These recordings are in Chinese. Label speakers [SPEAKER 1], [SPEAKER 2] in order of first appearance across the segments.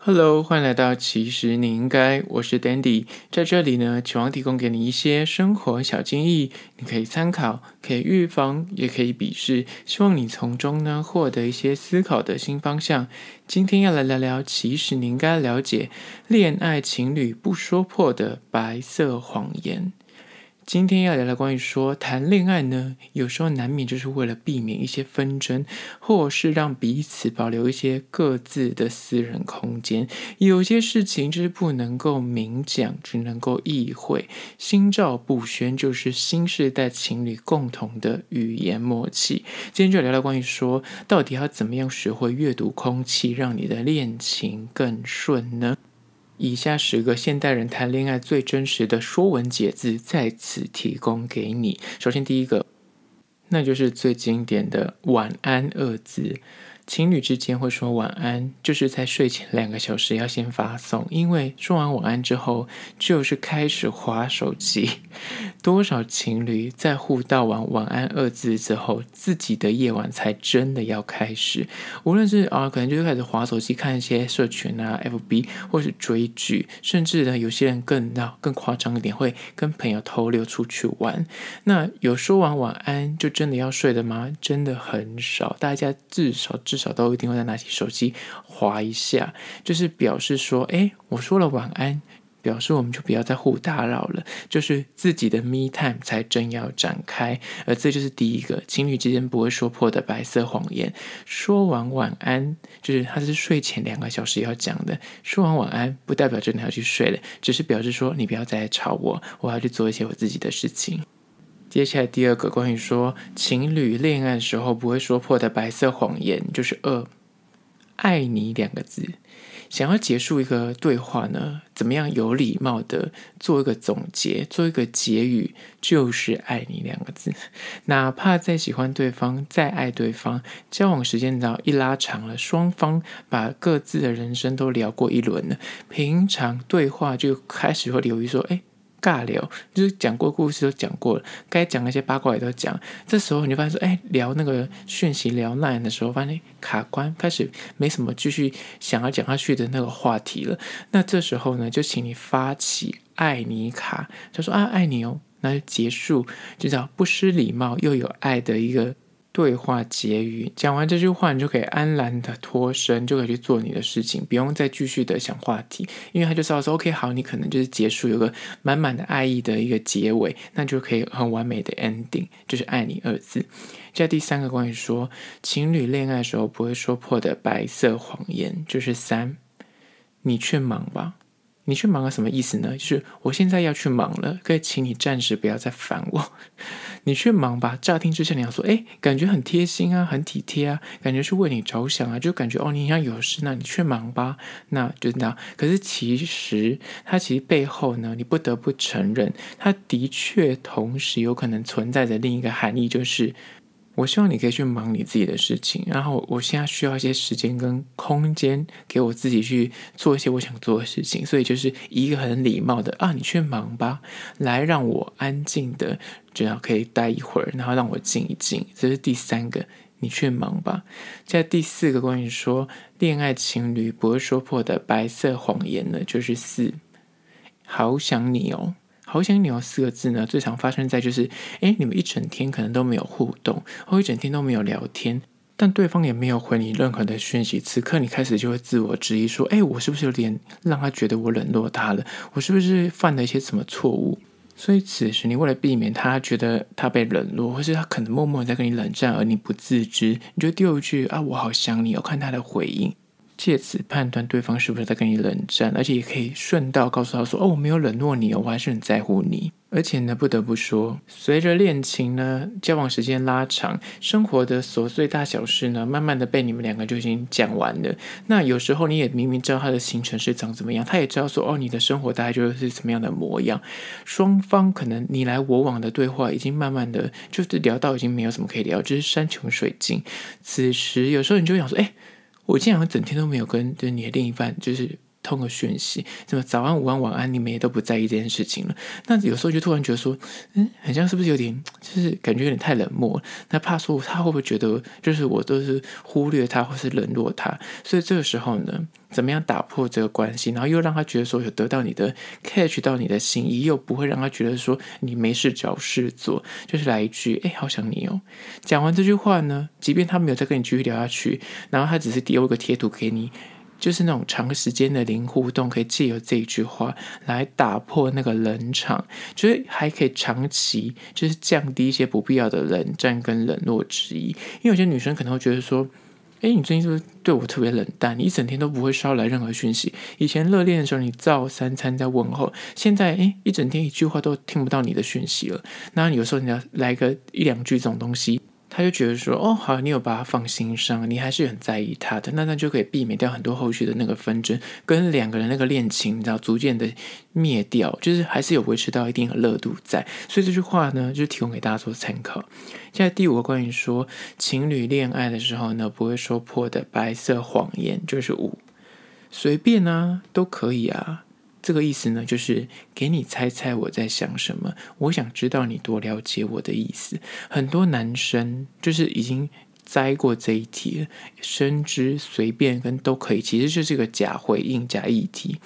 [SPEAKER 1] Hello，欢迎来到其实你应该，我是 Dandy，在这里呢，期望提供给你一些生活小建议，你可以参考，可以预防，也可以鄙视，希望你从中呢获得一些思考的新方向。今天要来聊聊，其实你应该了解恋爱情侣不说破的白色谎言。今天要聊聊关于说谈恋爱呢，有时候难免就是为了避免一些纷争，或是让彼此保留一些各自的私人空间。有些事情就是不能够明讲，只能够意会。心照不宣就是新世代情侣共同的语言默契。今天就聊聊关于说，到底要怎么样学会阅读空气，让你的恋情更顺呢？以下十个现代人谈恋爱最真实的说文解字，在此提供给你。首先，第一个，那就是最经典的“晚安”二字。情侣之间会说晚安，就是在睡前两个小时要先发送，因为说完晚安之后，就是开始划手机。多少情侣在互道完晚安二字之后，自己的夜晚才真的要开始。无论是啊，可能就开始划手机，看一些社群啊、FB，或是追剧，甚至呢，有些人更到更夸张一点，会跟朋友偷溜出去玩。那有说完晚安就真的要睡的吗？真的很少，大家至少至。至少都一定会再拿起手机划一下，就是表示说，哎，我说了晚安，表示我们就不要再互打扰了，就是自己的 me time 才正要展开，而这就是第一个情侣之间不会说破的白色谎言。说完晚安，就是他是睡前两个小时要讲的。说完晚安，不代表真的要去睡了，只是表示说你不要再来吵我，我要去做一些我自己的事情。接下来第二个关于说情侣恋爱的时候不会说破的白色谎言，就是二“爱你”两个字。想要结束一个对话呢，怎么样有礼貌的做一个总结，做一个结语，就是“爱你”两个字。哪怕再喜欢对方，再爱对方，交往时间只要一拉长了，双方把各自的人生都聊过一轮了，平常对话就开始会留意说：“哎。”尬聊就是讲过故事都讲过了，该讲那些八卦也都讲。这时候你就发现说，哎，聊那个讯息聊烂的时候，发现卡关，开始没什么继续想要讲下去的那个话题了。那这时候呢，就请你发起爱你卡，就说啊，爱你哦，那就结束，就叫不失礼貌又有爱的一个。对话结语，讲完这句话，你就可以安然的脱身，就可以去做你的事情，不用再继续的想话题，因为他就知道说，OK，好，你可能就是结束，有个满满的爱意的一个结尾，那就可以很完美的 ending，就是爱你二字。这第三个关于说情侣恋爱的时候不会说破的白色谎言，就是三，你去忙吧。你去忙了？什么意思呢？就是我现在要去忙了，可以请你暂时不要再烦我。你去忙吧。乍听之下，你要说，哎，感觉很贴心啊，很体贴啊，感觉是为你着想啊，就感觉哦，你像有事，那你去忙吧。那就这样。可是其实，它其实背后呢，你不得不承认，它的确同时有可能存在着另一个含义，就是。我希望你可以去忙你自己的事情，然后我现在需要一些时间跟空间给我自己去做一些我想做的事情，所以就是一个很礼貌的啊，你去忙吧，来让我安静的这样可以待一会儿，然后让我静一静。这是第三个，你去忙吧。在第四个关于说恋爱情侣不会说破的白色谎言呢，就是四，好想你哦。好想你哦，四个字呢，最常发生在就是，哎，你们一整天可能都没有互动，或一整天都没有聊天，但对方也没有回你任何的讯息。此刻你开始就会自我质疑说，哎，我是不是有点让他觉得我冷落他了？我是不是犯了一些什么错误？所以此时你为了避免他觉得他被冷落，或是他可能默默在跟你冷战，而你不自知，你就丢一句啊，我好想你哦，看他的回应。借此判断对方是不是在跟你冷战，而且也可以顺道告诉他说：“哦，我没有冷落你，我还是很在乎你。”而且呢，不得不说，随着恋情呢交往时间拉长，生活的琐碎大小事呢，慢慢的被你们两个就已经讲完了。那有时候你也明明知道他的行程是长怎么样，他也知道说：“哦，你的生活大概就是什么样的模样。”双方可能你来我往的对话，已经慢慢的就是聊到已经没有什么可以聊，就是山穷水尽。此时有时候你就想说：“哎。”我竟然整天都没有跟就是你的另一半就是通个讯息，什么早安、午安、晚安，你们也都不在意这件事情了。那有时候就突然觉得说，嗯，很像是不是有点，就是感觉有点太冷漠。那怕说他会不会觉得，就是我都是忽略他或是冷落他？所以这个时候呢，怎么样打破这个关系，然后又让他觉得说有得到你的 catch 到你的心意，又不会让他觉得说你没事找事做，就是来一句，哎，好想你哦。讲完这句话呢，即便他没有再跟你继续聊下去，然后他只是丢一个贴图给你。就是那种长时间的零互动，可以借由这一句话来打破那个冷场，就是还可以长期就是降低一些不必要的冷战跟冷落之意。因为有些女生可能会觉得说，哎，你最近是不是对我特别冷淡？你一整天都不会捎来任何讯息。以前热恋的时候，你照三餐在问候，现在哎，一整天一句话都听不到你的讯息了。那有时候你要来个一两句这种东西。他就觉得说，哦，好，你有把他放心上，你还是很在意他的，那那就可以避免掉很多后续的那个纷争，跟两个人那个恋情，你知道，逐渐的灭掉，就是还是有维持到一定的热度在。所以这句话呢，就提供给大家做参考。现在第五个关于说情侣恋爱的时候呢，不会说破的白色谎言，就是五，随便啊，都可以啊。这个意思呢，就是给你猜猜我在想什么，我想知道你多了解我的意思。很多男生就是已经栽过这一题了，深知随便跟都可以，其实就是个假回应、假议题。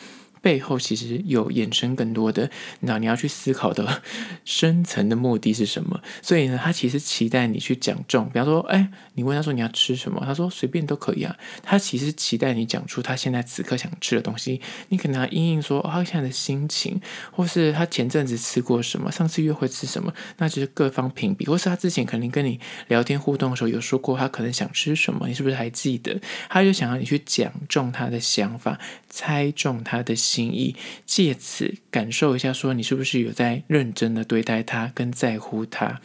[SPEAKER 1] 背后其实有衍生更多的，那你要去思考的 深层的目的是什么？所以呢，他其实期待你去讲中，比方说，哎，你问他说你要吃什么，他说随便都可以啊。他其实期待你讲出他现在此刻想吃的东西。你可能要因应说，哦，他现在的心情，或是他前阵子吃过什么，上次约会吃什么，那就是各方评比，或是他之前肯定跟你聊天互动的时候有说过他可能想吃什么，你是不是还记得？他就想要你去讲中他的想法，猜中他的。心意，借此感受一下，说你是不是有在认真的对待他，跟在乎他。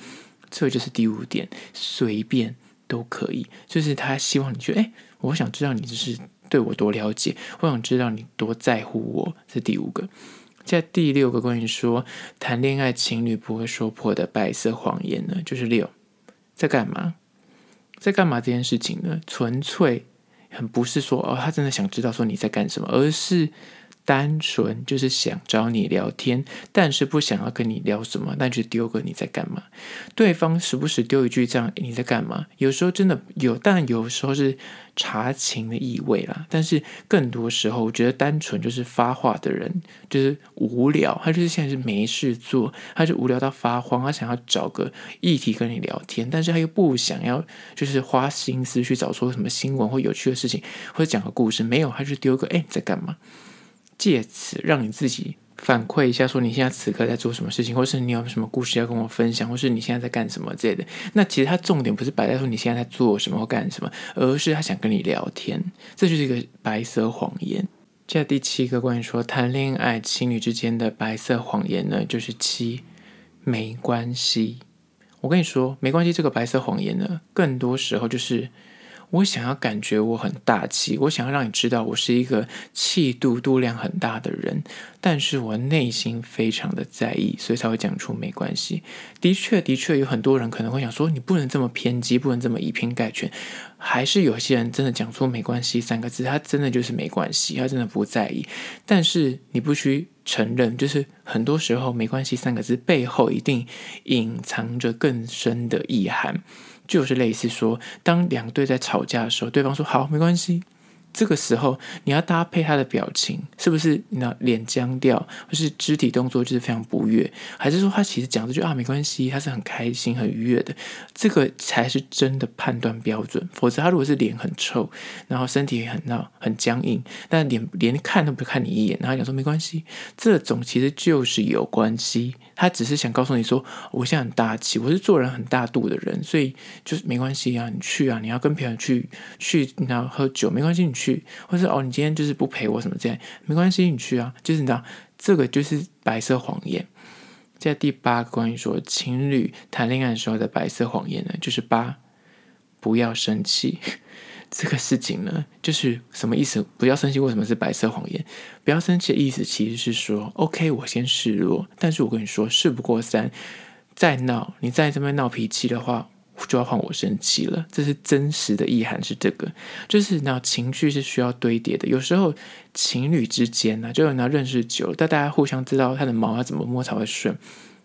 [SPEAKER 1] 这就是第五点，随便都可以。就是他希望你觉得，哎，我想知道你就是对我多了解，我想知道你多在乎我。是第五个。在第六个关于说谈恋爱情侣不会说破的白色谎言呢，就是六，在干嘛？在干嘛这件事情呢？纯粹很不是说哦，他真的想知道说你在干什么，而是。单纯就是想找你聊天，但是不想要跟你聊什么，那就丢个你在干嘛？对方时不时丢一句这样，你在干嘛？有时候真的有，但有时候是查情的意味啦。但是更多时候，我觉得单纯就是发话的人就是无聊，他就是现在是没事做，他就无聊到发慌，他想要找个议题跟你聊天，但是他又不想要就是花心思去找出什么新闻或有趣的事情，或者讲个故事，没有，他就丢个哎，你在干嘛？借此让你自己反馈一下，说你现在此刻在做什么事情，或是你有什么故事要跟我分享，或是你现在在干什么之类的。那其实他重点不是摆在说你现在在做什么或干什么，而是他想跟你聊天。这就是一个白色谎言。接下第七个关于说谈恋爱情侣之间的白色谎言呢，就是七，没关系。我跟你说，没关系。这个白色谎言呢，更多时候就是。我想要感觉我很大气，我想要让你知道我是一个气度度量很大的人，但是我内心非常的在意，所以才会讲出没关系。的确，的确有很多人可能会想说，你不能这么偏激，不能这么以偏概全。还是有些人真的讲出没关系三个字，他真的就是没关系，他真的不在意。但是你不需承认，就是很多时候没关系三个字背后一定隐藏着更深的意涵。就是类似说，当两对在吵架的时候，对方说好，没关系。这个时候你要搭配他的表情，是不是？你的脸僵掉，或是肢体动作就是非常不悦，还是说他其实讲这句啊没关系，他是很开心很愉悦的？这个才是真的判断标准。否则他如果是脸很臭，然后身体很闹很僵硬，但脸连看都不看你一眼，然后讲说没关系，这种其实就是有关系。他只是想告诉你说，我现在很大气，我是做人很大度的人，所以就是没关系啊，你去啊，你要跟朋友去去，你要喝酒没关系，你去。或者哦，你今天就是不陪我什么这样，没关系，你去啊。就是你知道，这个就是白色谎言。在第八个关于说情侣谈恋爱的时候的白色谎言呢，就是八，不要生气。这个事情呢，就是什么意思？不要生气，为什么是白色谎言？不要生气的意思其实是说，OK，我先示弱，但是我跟你说，事不过三，再闹，你再这边闹脾气的话。就要换我生气了。这是真实的意涵，是这个，就是那情绪是需要堆叠的。有时候情侣之间呢、就有人要认识久了，但大家互相知道他的毛要怎么摸才会顺。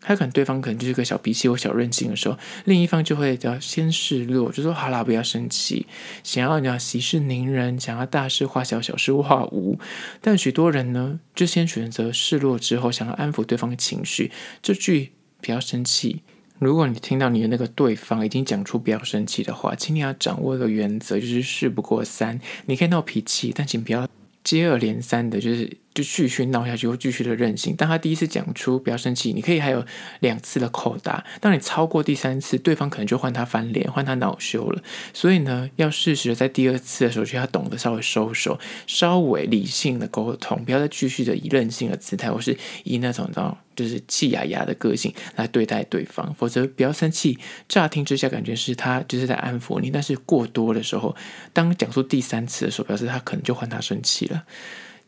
[SPEAKER 1] 他可能对方可能就是个小脾气或小任性的时候，另一方就会要先示弱，就说好啦，不要生气，想要你要息事宁人，想要大事化小，小事化无。但许多人呢，就先选择示弱之后，想要安抚对方的情绪。这句不要生气，如果你听到你的那个对方已经讲出不要生气的话，请你要掌握一个原则，就是事不过三。你可以闹脾气，但请不要 接二连三的，就是。就继续闹下去，或继续的任性。当他第一次讲出不要生气，你可以还有两次的扣打。当你超过第三次，对方可能就换他翻脸，换他恼羞了。所以呢，要适时的在第二次的时候，就要懂得稍微收手，稍微理性的沟通，不要再继续的以任性的姿态，或是以那种那种就是气牙牙的个性来对待对方。否则，不要生气。乍听之下感觉是他就是在安抚你，但是过多的时候，当讲出第三次的时候，表示他可能就换他生气了。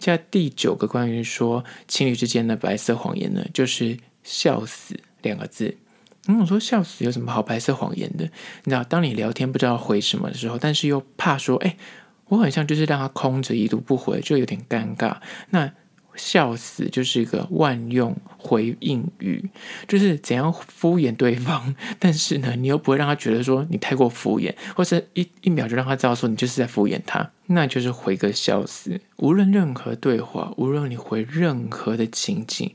[SPEAKER 1] 现在第九个关于说情侣之间的白色谎言呢，就是“笑死”两个字。嗯，我说“笑死”有什么好白色谎言的？你知道，当你聊天不知道回什么的时候，但是又怕说，哎，我很像就是让他空着一度不回，就有点尴尬。那笑死就是一个万用回应语，就是怎样敷衍对方，但是呢，你又不会让他觉得说你太过敷衍，或者一一秒就让他知道说你就是在敷衍他，那就是回个笑死。无论任何对话，无论你回任何的情景，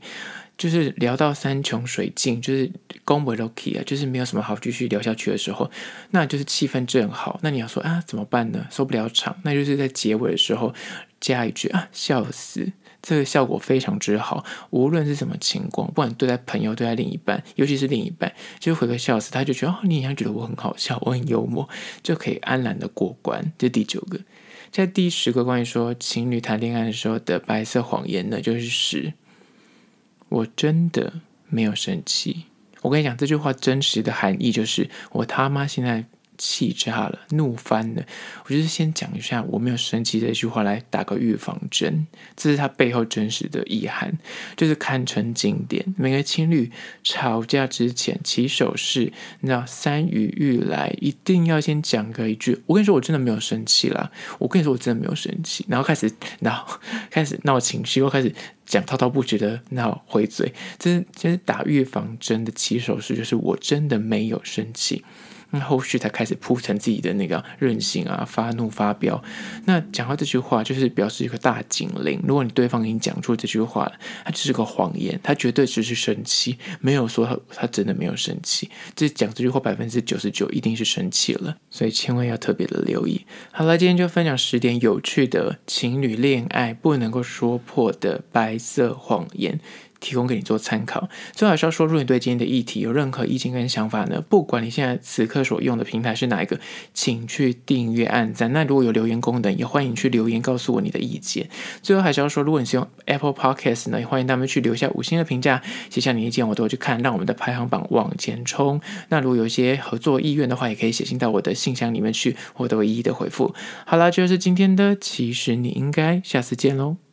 [SPEAKER 1] 就是聊到山穷水尽，就是讲不落去啊，就是没有什么好继续聊下去的时候，那就是气氛正好。那你要说啊，怎么办呢？收不了场，那就是在结尾的时候加一句啊，笑死。这个效果非常之好，无论是什么情况，不管对待朋友、对待另一半，尤其是另一半，就回个笑死，他就觉得哦，你一样觉得我很好笑，我很幽默，就可以安然的过关。这第九个，在第十个关于说情侣谈恋爱的时候的白色谎言呢，就是十，我真的没有生气。我跟你讲，这句话真实的含义就是我他妈现在。气炸了，怒翻了。我就是先讲一下，我没有生气这句话来打个预防针。这是他背后真实的意涵，就是堪称经典。每个情侣吵架之前，起手式，你知道三语欲来，一定要先讲个一句。我跟你说，我真的没有生气啦。我跟你说，我真的没有生气。然后开始闹，开始闹情绪，又开始讲滔滔不绝的闹回嘴。这是其实打预防针的起手式，就是我真的没有生气。那后续才开始铺陈自己的那个任性啊、发怒、发飙。那讲到这句话，就是表示一个大警铃。如果你对方已经讲出这句话了，他就是个谎言，他绝对只是生气，没有说他他真的没有生气。这讲这句话百分之九十九一定是生气了，所以千万要特别的留意。好了，今天就分享十点有趣的情侣恋爱不能够说破的白色谎言。提供给你做参考。最后还是要说，如果你对今天的议题有任何意见跟想法呢，不管你现在此刻所用的平台是哪一个，请去订阅、按赞。那如果有留言功能，也欢迎去留言告诉我你的意见。最后还是要说，如果你是用 Apple Podcast 呢，也欢迎他们去留下五星的评价，写下你意见，我都会去看，让我们的排行榜往前冲。那如果有一些合作意愿的话，也可以写信到我的信箱里面去，我都会一一的回复。好啦，这就是今天的，其实你应该下次见喽。